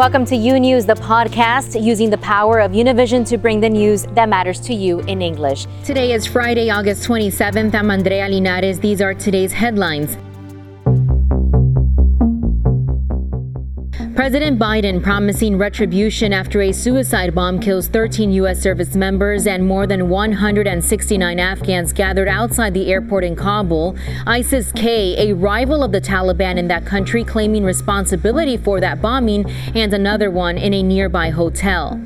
Welcome to U News, the podcast, using the power of Univision to bring the news that matters to you in English. Today is Friday, August 27th. I'm Andrea Linares. These are today's headlines. President Biden promising retribution after a suicide bomb kills 13 U.S. service members and more than 169 Afghans gathered outside the airport in Kabul. ISIS K, a rival of the Taliban in that country, claiming responsibility for that bombing and another one in a nearby hotel.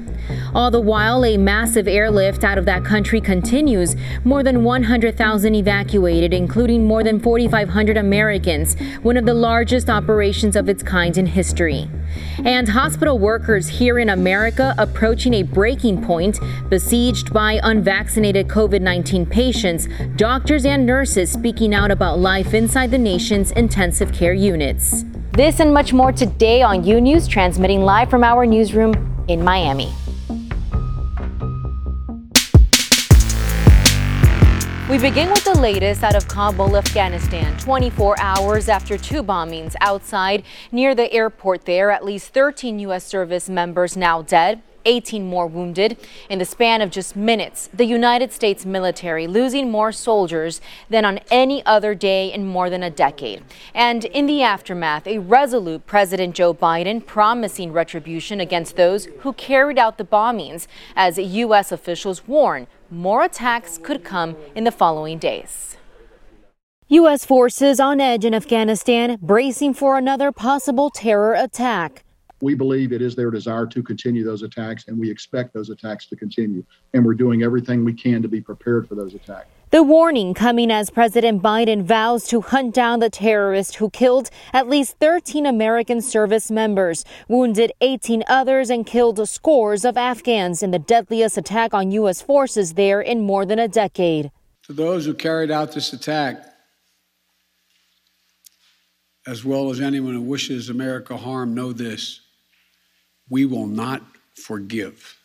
All the while, a massive airlift out of that country continues. More than 100,000 evacuated, including more than 4,500 Americans, one of the largest operations of its kind in history. And hospital workers here in America approaching a breaking point, besieged by unvaccinated COVID 19 patients, doctors and nurses speaking out about life inside the nation's intensive care units. This and much more today on U News, transmitting live from our newsroom in Miami. We begin with the latest out of Kabul, Afghanistan. 24 hours after two bombings outside near the airport there, at least 13 U.S. service members now dead. 18 more wounded. In the span of just minutes, the United States military losing more soldiers than on any other day in more than a decade. And in the aftermath, a resolute President Joe Biden promising retribution against those who carried out the bombings, as U.S. officials warn more attacks could come in the following days. U.S. forces on edge in Afghanistan, bracing for another possible terror attack. We believe it is their desire to continue those attacks, and we expect those attacks to continue. And we're doing everything we can to be prepared for those attacks. The warning coming as President Biden vows to hunt down the terrorist who killed at least 13 American service members, wounded 18 others, and killed scores of Afghans in the deadliest attack on U.S. forces there in more than a decade. To those who carried out this attack, as well as anyone who wishes America harm, know this we will not forgive.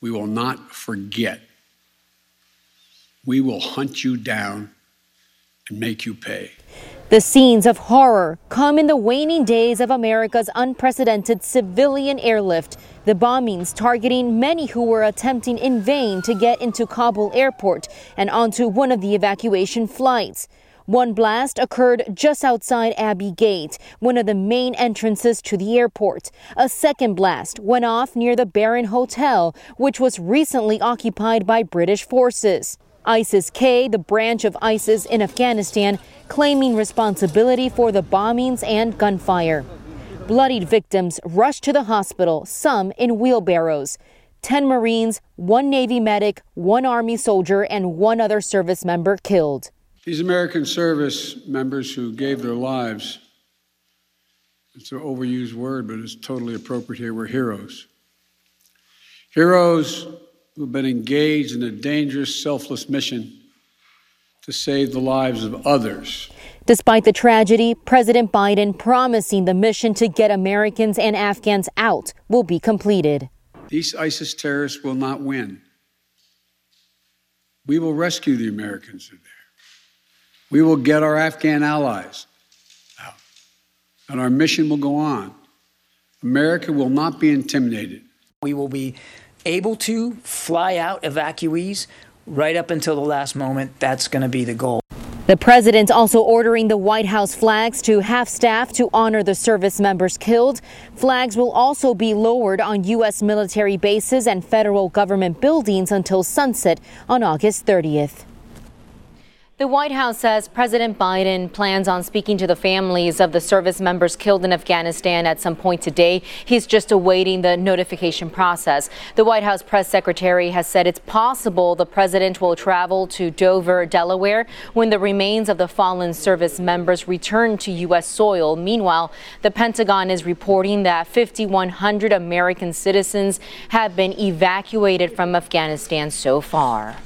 We will not forget we will hunt you down and make you pay. The scenes of horror come in the waning days of America's unprecedented civilian airlift. The bombings targeting many who were attempting in vain to get into Kabul airport and onto one of the evacuation flights. One blast occurred just outside Abbey Gate, one of the main entrances to the airport. A second blast went off near the Baron Hotel, which was recently occupied by British forces. ISIS K, the branch of ISIS in Afghanistan, claiming responsibility for the bombings and gunfire. Bloodied victims rushed to the hospital, some in wheelbarrows. 10 Marines, one Navy medic, one Army soldier, and one other service member killed. These American service members who gave their lives, it's an overused word, but it's totally appropriate here, were heroes. Heroes who've been engaged in a dangerous, selfless mission to save the lives of others. Despite the tragedy, President Biden promising the mission to get Americans and Afghans out will be completed. These ISIS terrorists will not win. We will rescue the Americans who are there. We will get our Afghan allies out. And our mission will go on. America will not be intimidated. We will be able to fly out evacuees right up until the last moment. That's going to be the goal. The president also ordering the White House flags to half staff to honor the service members killed. Flags will also be lowered on U.S. military bases and federal government buildings until sunset on August 30th. The White House says President Biden plans on speaking to the families of the service members killed in Afghanistan at some point today. He's just awaiting the notification process. The White House press secretary has said it's possible the president will travel to Dover, Delaware, when the remains of the fallen service members return to U.S. soil. Meanwhile, the Pentagon is reporting that 5,100 American citizens have been evacuated from Afghanistan so far.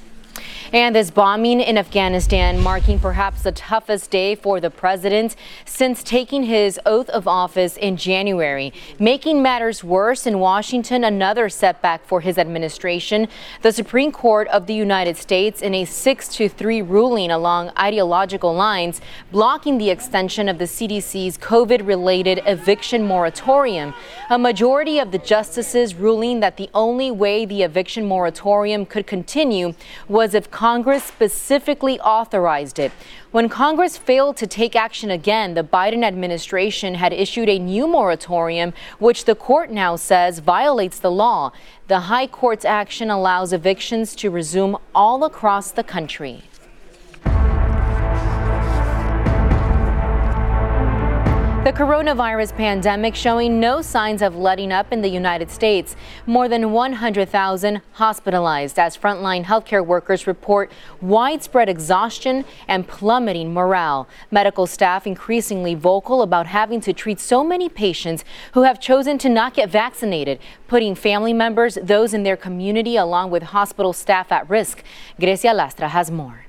And this bombing in Afghanistan marking perhaps the toughest day for the president since taking his oath of office in January. Making matters worse in Washington, another setback for his administration. The Supreme Court of the United States, in a 6 to 3 ruling along ideological lines, blocking the extension of the CDC's COVID related eviction moratorium. A majority of the justices ruling that the only way the eviction moratorium could continue was if Congress specifically authorized it. When Congress failed to take action again, the Biden administration had issued a new moratorium, which the court now says violates the law. The High Court's action allows evictions to resume all across the country. The coronavirus pandemic showing no signs of letting up in the United States. More than 100,000 hospitalized as frontline healthcare workers report widespread exhaustion and plummeting morale. Medical staff increasingly vocal about having to treat so many patients who have chosen to not get vaccinated, putting family members, those in their community, along with hospital staff at risk. Grecia Lastra has more.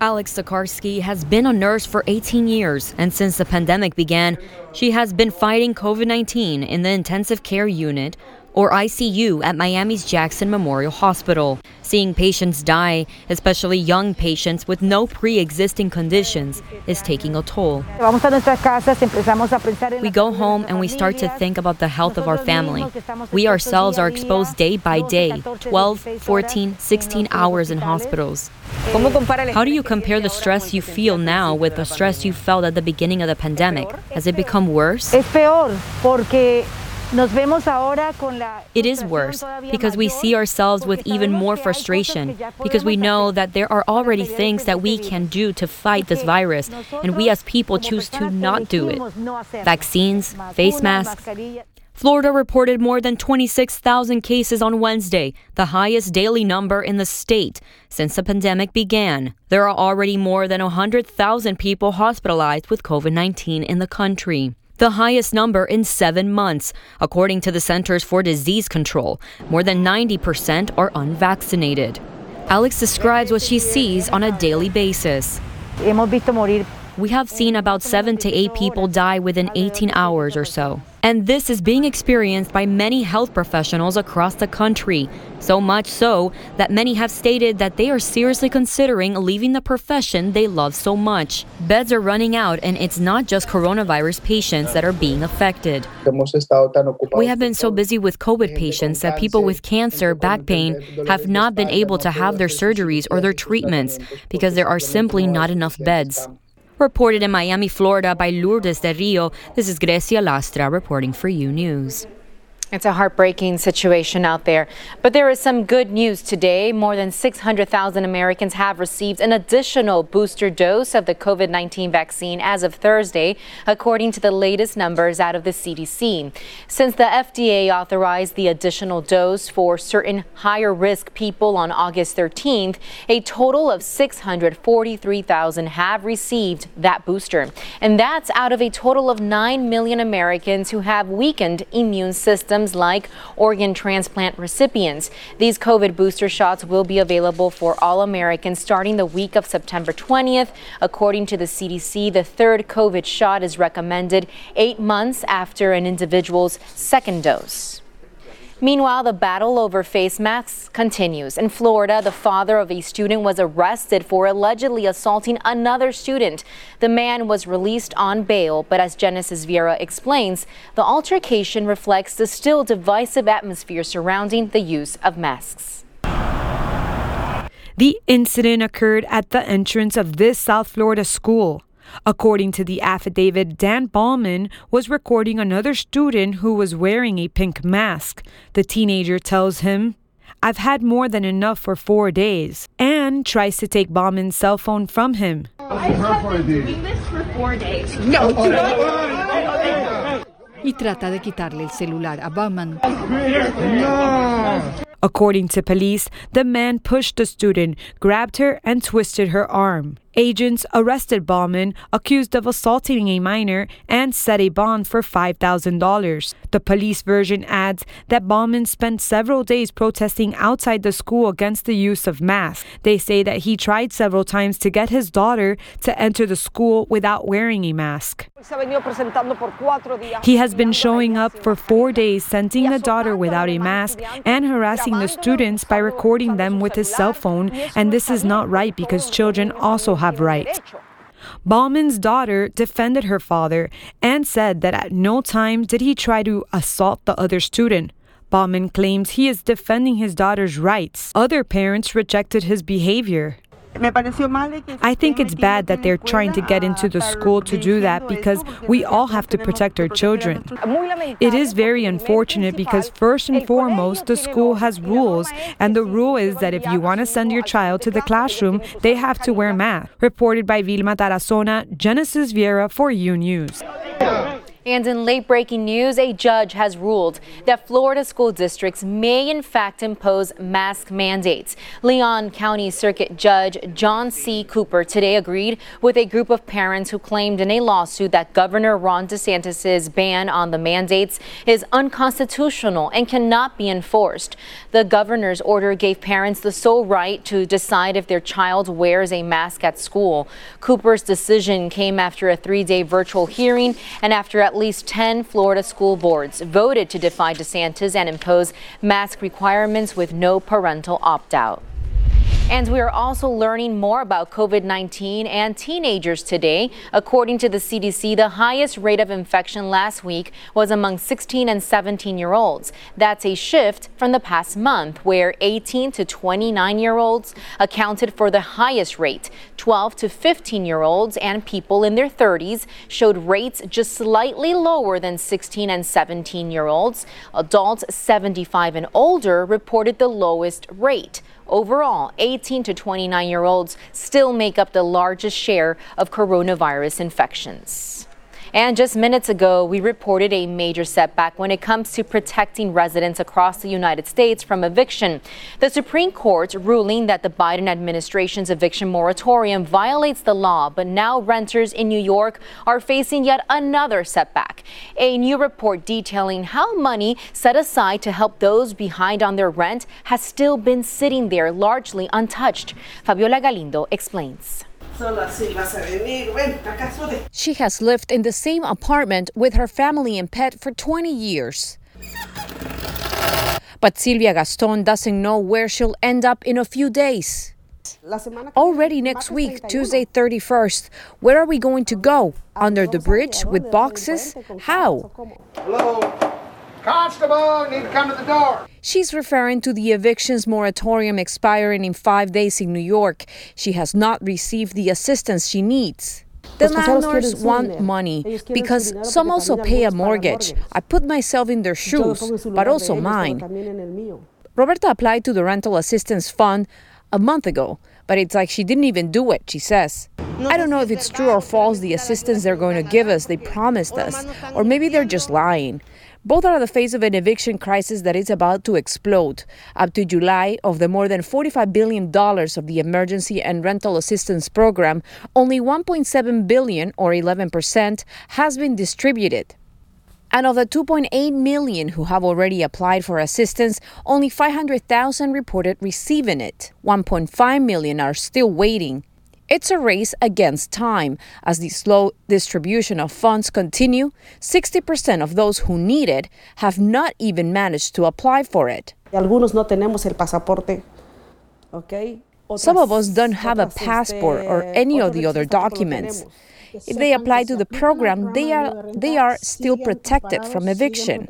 Alex Tokarski has been a nurse for 18 years, and since the pandemic began, she has been fighting COVID 19 in the intensive care unit, or ICU, at Miami's Jackson Memorial Hospital. Seeing patients die, especially young patients with no pre existing conditions, is taking a toll. We go home and we start to think about the health of our family. We ourselves are exposed day by day 12, 14, 16 hours in hospitals. How do you compare the stress you feel now with the stress you felt at the beginning of the pandemic? Has it become worse? It is worse because we see ourselves with even more frustration because we know that there are already things that we can do to fight this virus and we as people choose to not do it. Vaccines, face masks. Florida reported more than 26,000 cases on Wednesday, the highest daily number in the state since the pandemic began. There are already more than 100,000 people hospitalized with COVID 19 in the country the highest number in seven months. According to the Centers for Disease Control, more than 90% are unvaccinated. Alex describes what she sees on a daily basis. We have seen about seven to eight people die within 18 hours or so. And this is being experienced by many health professionals across the country. So much so that many have stated that they are seriously considering leaving the profession they love so much. Beds are running out, and it's not just coronavirus patients that are being affected. We have been so busy with COVID patients that people with cancer, back pain, have not been able to have their surgeries or their treatments because there are simply not enough beds. Reported in Miami, Florida by Lourdes de Rio, this is Grecia Lastra reporting for U News. It's a heartbreaking situation out there. But there is some good news today. More than 600,000 Americans have received an additional booster dose of the COVID 19 vaccine as of Thursday, according to the latest numbers out of the CDC. Since the FDA authorized the additional dose for certain higher risk people on August 13th, a total of 643,000 have received that booster. And that's out of a total of 9 million Americans who have weakened immune systems like organ transplant recipients. These COVID booster shots will be available for all Americans starting the week of September 20th. According to the CDC, the third COVID shot is recommended eight months after an individual's second dose. Meanwhile, the battle over face masks continues. In Florida, the father of a student was arrested for allegedly assaulting another student. The man was released on bail, but as Genesis Vieira explains, the altercation reflects the still divisive atmosphere surrounding the use of masks. The incident occurred at the entrance of this South Florida school. According to the affidavit, Dan Ballman was recording another student who was wearing a pink mask. The teenager tells him, I've had more than enough for four days, and tries to take Ballman's cell phone from him. I have been doing this for four days. No, y trata de quitarle el celular a Bauman. According to police, the man pushed the student, grabbed her, and twisted her arm. Agents arrested Bauman, accused of assaulting a minor, and set a bond for $5,000. The police version adds that Bauman spent several days protesting outside the school against the use of masks. They say that he tried several times to get his daughter to enter the school without wearing a mask. He has been showing up for four days, sending the daughter without a mask and harassing the students by recording them with his cell phone, and this is not right because children also have rights. Bauman's daughter defended her father and said that at no time did he try to assault the other student. Bauman claims he is defending his daughter's rights. Other parents rejected his behavior. I think it's bad that they're trying to get into the school to do that because we all have to protect our children. It is very unfortunate because, first and foremost, the school has rules, and the rule is that if you want to send your child to the classroom, they have to wear masks. Reported by Vilma Tarazona, Genesis Vieira for U News. And in late breaking news, a judge has ruled that Florida school districts may in fact impose mask mandates. Leon County Circuit Judge John C. Cooper today agreed with a group of parents who claimed in a lawsuit that Governor Ron DeSantis' ban on the mandates is unconstitutional and cannot be enforced. The governor's order gave parents the sole right to decide if their child wears a mask at school. Cooper's decision came after a three day virtual hearing and after at least 10 Florida school boards voted to defy DeSantis and impose mask requirements with no parental opt out. And we are also learning more about COVID 19 and teenagers today. According to the CDC, the highest rate of infection last week was among 16 and 17 year olds. That's a shift from the past month, where 18 to 29 year olds accounted for the highest rate. 12 to 15 year olds and people in their 30s showed rates just slightly lower than 16 and 17 year olds. Adults 75 and older reported the lowest rate. Overall, 18 to 29 year olds still make up the largest share of coronavirus infections. And just minutes ago, we reported a major setback when it comes to protecting residents across the United States from eviction. The Supreme Court ruling that the Biden administration's eviction moratorium violates the law, but now renters in New York are facing yet another setback. A new report detailing how money set aside to help those behind on their rent has still been sitting there largely untouched. Fabiola Galindo explains. She has lived in the same apartment with her family and pet for 20 years. But Silvia Gaston doesn't know where she'll end up in a few days. Already next week, Tuesday 31st, where are we going to go? Under the bridge with boxes? How? Hello? Constable, need to come to the door. She's referring to the evictions moratorium expiring in five days in New York. She has not received the assistance she needs. The landlords want money because some also pay a mortgage. I put myself in their shoes, but also mine. Roberta applied to the rental assistance fund a month ago, but it's like she didn't even do it, she says. I don't know if it's true or false the assistance they're going to give us, they promised us, or maybe they're just lying. Both are the face of an eviction crisis that is about to explode. Up to July, of the more than $45 billion of the emergency and rental assistance program, only 1.7 billion, or 11%, has been distributed. And of the 2.8 million who have already applied for assistance, only 500,000 reported receiving it. 1.5 million are still waiting. It's a race against time. As the slow distribution of funds continue, 60% of those who need it have not even managed to apply for it. Some of us don't have a passport or any of the other documents. If they apply to the program, they are, they are still protected from eviction.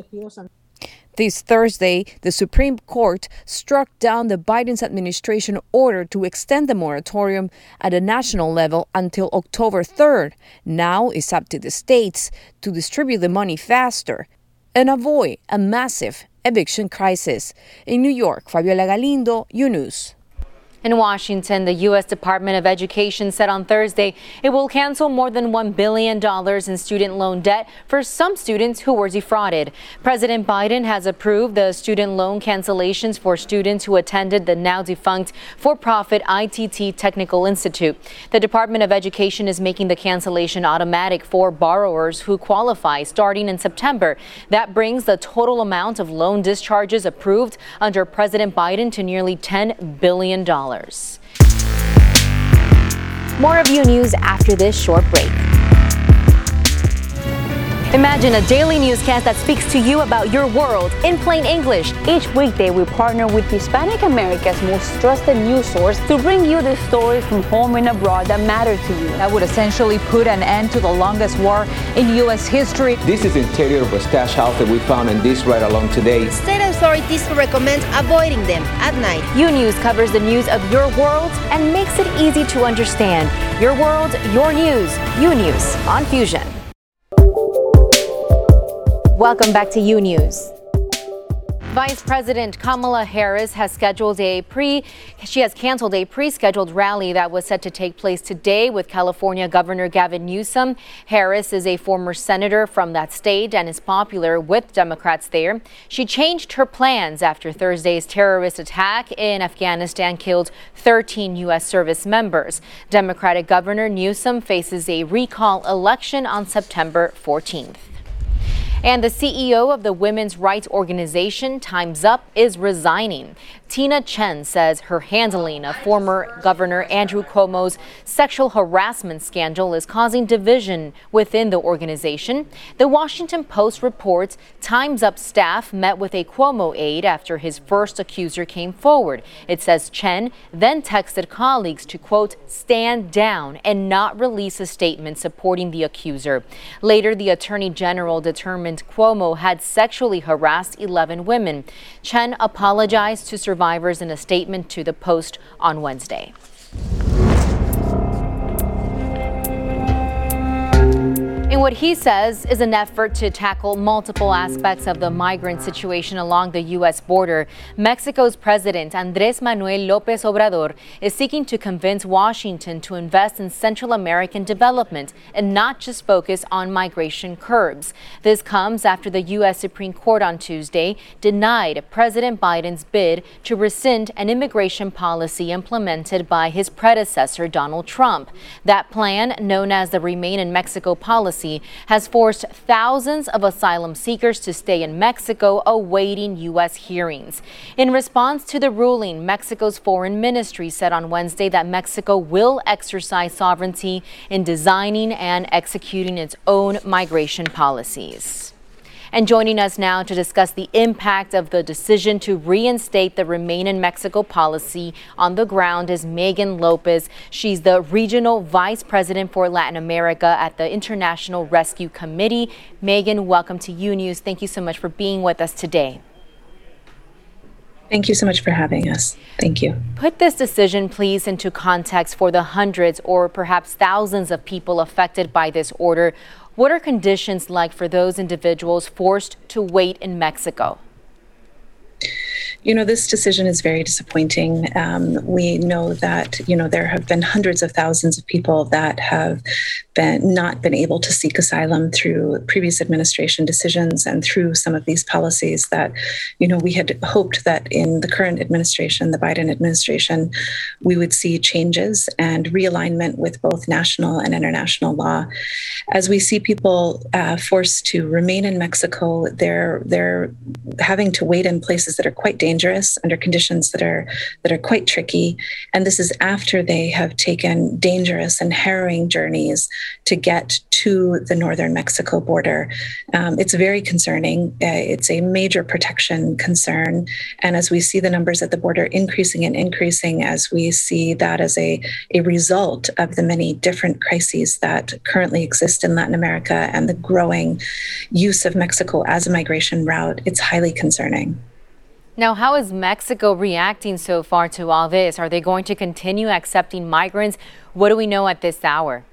This Thursday, the Supreme Court struck down the Biden administration order to extend the moratorium at a national level until October 3rd. Now it's up to the states to distribute the money faster and avoid a massive eviction crisis. In New York, Fabiola Galindo, U News. In Washington, the U.S. Department of Education said on Thursday it will cancel more than $1 billion in student loan debt for some students who were defrauded. President Biden has approved the student loan cancellations for students who attended the now defunct for profit ITT Technical Institute. The Department of Education is making the cancellation automatic for borrowers who qualify starting in September. That brings the total amount of loan discharges approved under President Biden to nearly $10 billion. More of U News after this short break. Imagine a daily newscast that speaks to you about your world in plain English. Each weekday, we partner with Hispanic America's most trusted news source to bring you the stories from home and abroad that matter to you. That would essentially put an end to the longest war in U.S. history. This is the interior of a stash house that we found in this right along today. State authorities recommend avoiding them at night. U News covers the news of your world and makes it easy to understand. Your world, your news. U News on Fusion. Welcome back to U News. Vice President Kamala Harris has scheduled a pre she has canceled a pre-scheduled rally that was set to take place today with California Governor Gavin Newsom. Harris is a former senator from that state and is popular with Democrats there. She changed her plans after Thursday's terrorist attack in Afghanistan killed 13 U.S. service members. Democratic Governor Newsom faces a recall election on September 14th. And the CEO of the women's rights organization Time's Up is resigning. Tina Tchen says her handling of former Governor Andrew Cuomo's sexual harassment scandal is causing division within the organization. The Washington Post reports Time's Up staff met with a Cuomo aide after his first accuser came forward. It says Tchen then texted colleagues to, quote, stand down and not release a statement supporting the accuser. Later, the attorney general determined Cuomo had sexually harassed 11 women. Tchen apologized to survivors in a statement to the Post on Wednesday. In what he says is an effort to tackle multiple aspects of the migrant situation along the U.S. border, Mexico's President Andres Manuel Lopez Obrador is seeking to convince Washington to invest in Central American development and not just focus on migration curbs. This comes after the U.S. Supreme Court on Tuesday denied President Biden's bid to rescind an immigration policy implemented by his predecessor, Donald Trump. That plan, known as the Remain in Mexico policy, has forced thousands of asylum seekers to stay in Mexico awaiting U.S. hearings. In response to the ruling, Mexico's foreign ministry said on Wednesday that Mexico will exercise sovereignty in designing and executing its own migration policies. And joining us now to discuss the impact of the decision to reinstate the Remain in Mexico policy on the ground is Megan Lopez. She's the Regional Vice President for Latin America at the International Rescue Committee. Megan, welcome to U News. Thank you so much for being with us today. Thank you so much for having us. Thank you. Put this decision, please, into context for the hundreds or perhaps thousands of people affected by this order. What are conditions like for those individuals forced to wait in Mexico? You know, this decision is very disappointing. Um, we know that, you know, there have been hundreds of thousands of people that have been not been able to seek asylum through previous administration decisions and through some of these policies that, you know, we had hoped that in the current administration, the Biden administration, we would see changes and realignment with both national and international law. As we see people uh, forced to remain in Mexico, they're they're having to wait in places that are quite dangerous under conditions that are that are quite tricky and this is after they have taken dangerous and harrowing journeys to get to the northern mexico border um, it's very concerning uh, it's a major protection concern and as we see the numbers at the border increasing and increasing as we see that as a, a result of the many different crises that currently exist in latin america and the growing use of mexico as a migration route it's highly concerning now, how is Mexico reacting so far to all this? Are they going to continue accepting migrants? What do we know at this hour?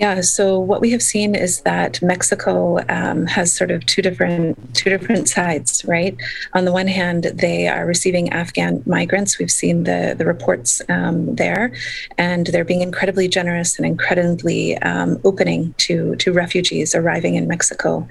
Yeah, so what we have seen is that Mexico um, has sort of two different two different sides, right? On the one hand, they are receiving Afghan migrants. We've seen the the reports um, there, and they're being incredibly generous and incredibly um, opening to to refugees arriving in Mexico.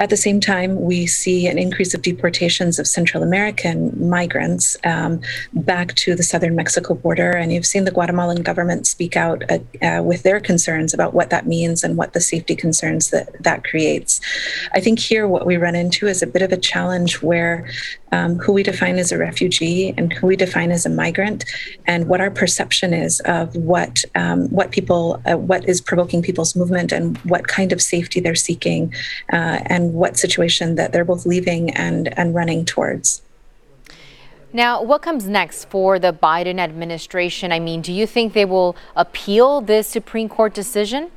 At the same time, we see an increase of deportations of Central American migrants um, back to the southern Mexico border, and you've seen the Guatemalan government speak out uh, uh, with their concerns about what that means and what the safety concerns that that creates. I think here what we run into is a bit of a challenge where um, who we define as a refugee and who we define as a migrant, and what our perception is of what um, what people uh, what is provoking people's movement and what kind of safety they're seeking, uh, and what situation that they're both leaving and and running towards. Now, what comes next for the Biden administration? I mean, do you think they will appeal this Supreme Court decision?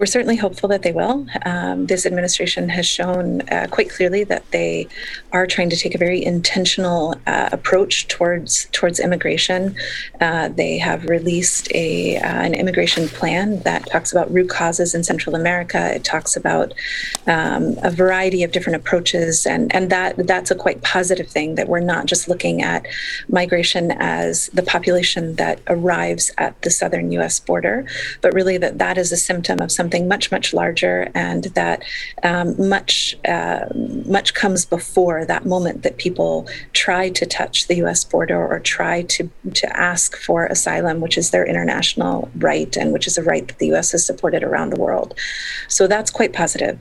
We're certainly hopeful that they will. Um, this administration has shown uh, quite clearly that they are trying to take a very intentional uh, approach towards towards immigration. Uh, they have released a uh, an immigration plan that talks about root causes in Central America. It talks about um, a variety of different approaches, and and that that's a quite positive thing. That we're not just looking at migration as the population that arrives at the southern U.S. border, but really that that is a symptom of some something much much larger, and that um, much uh, much comes before that moment that people try to touch the U.S. border or try to to ask for asylum, which is their international right and which is a right that the U.S. has supported around the world. So that's quite positive.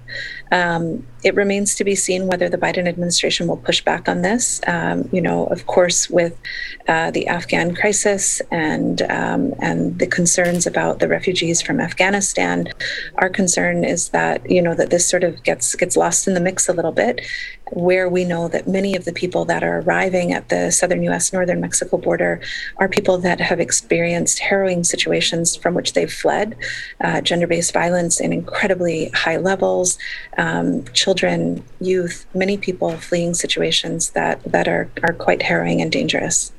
Um, it remains to be seen whether the Biden administration will push back on this. Um, you know, of course, with uh, the Afghan crisis and um, and the concerns about the refugees from Afghanistan, our concern is that you know that this sort of gets gets lost in the mix a little bit, where we know that many of the people that are arriving at the southern U.S. northern Mexico border are people that have experienced harrowing situations from which they've fled, uh, gender-based violence in incredibly high levels, um, children, youth, many people fleeing situations that that are are quite harrowing and dangerous.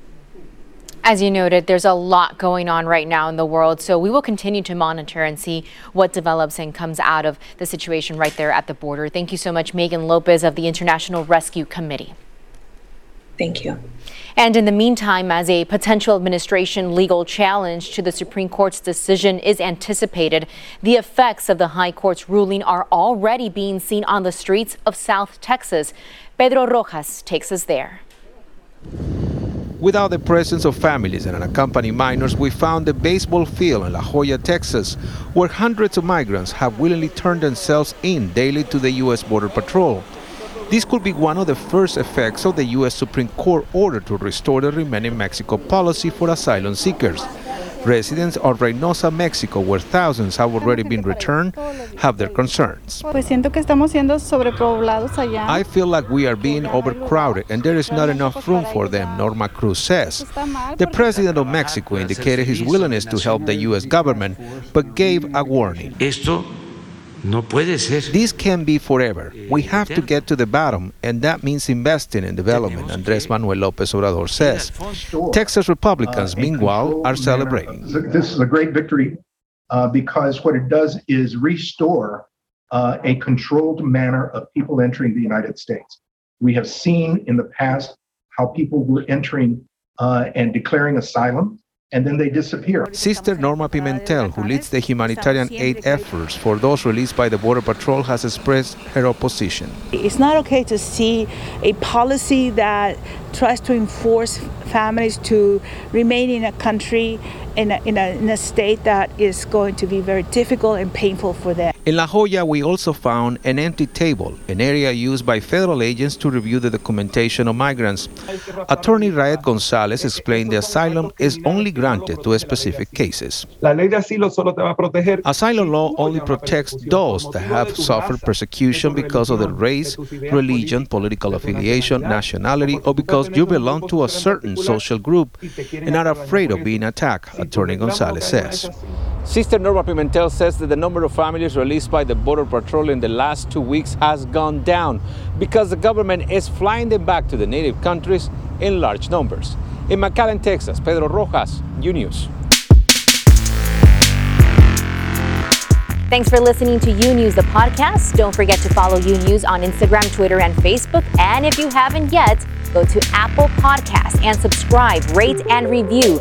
As you noted, there's a lot going on right now in the world, so we will continue to monitor and see what develops and comes out of the situation right there at the border. Thank you so much, Megan Lopez of the International Rescue Committee. Thank you. And in the meantime, as a potential administration legal challenge to the Supreme Court's decision is anticipated, the effects of the High Court's ruling are already being seen on the streets of South Texas. Pedro Rojas takes us there. Without the presence of families and unaccompanied minors, we found the baseball field in La Joya, Texas, where hundreds of migrants have willingly turned themselves in daily to the U.S. Border Patrol. This could be one of the first effects of the U.S. Supreme Court order to restore the Remain in Mexico policy for asylum seekers. Residents of Reynosa, Mexico, where thousands have already been returned, have their concerns. I feel like we are being overcrowded and there is not enough room for them, Norma Cruz says. The president of Mexico indicated his willingness to help the U.S. government, but gave a warning. No puede ser. This can be forever. We have to get to the bottom, and that means investing in development, Andrés Manuel López Obrador says. Texas Republicans, meanwhile, are celebrating. This is a great victory uh, because what it does is restore uh, a controlled manner of people entering the United States. We have seen in the past how people were entering uh, and declaring asylum and then they disappear. Sister Norma Pimentel, who leads the humanitarian aid efforts for those released by the Border Patrol, has expressed her opposition. It's not okay to see a policy that tries to enforce families to remain in a country in a, in a, in a state that is going to be very difficult and painful for them. In La Joya, we also found an empty table, an area used by federal agents to review the documentation of migrants. Attorney Raed Gonzalez explained the asylum is only granted to specific cases. Asylum law only protects those that have suffered persecution because of their race, religion, political affiliation, nationality, or because you belong to a certain social group and are afraid of being attacked, Attorney Gonzalez says. Sister Norma Pimentel says that the number of families released by the Border Patrol in the last two weeks has gone down because the government is flying them back to the native countries in large numbers. In McAllen, Texas, Pedro Rojas, U News. Thanks for listening to U News, the podcast. Don't forget to follow U News on Instagram, Twitter, and Facebook. And if you haven't yet, go to Apple Podcasts and subscribe, rate, and review.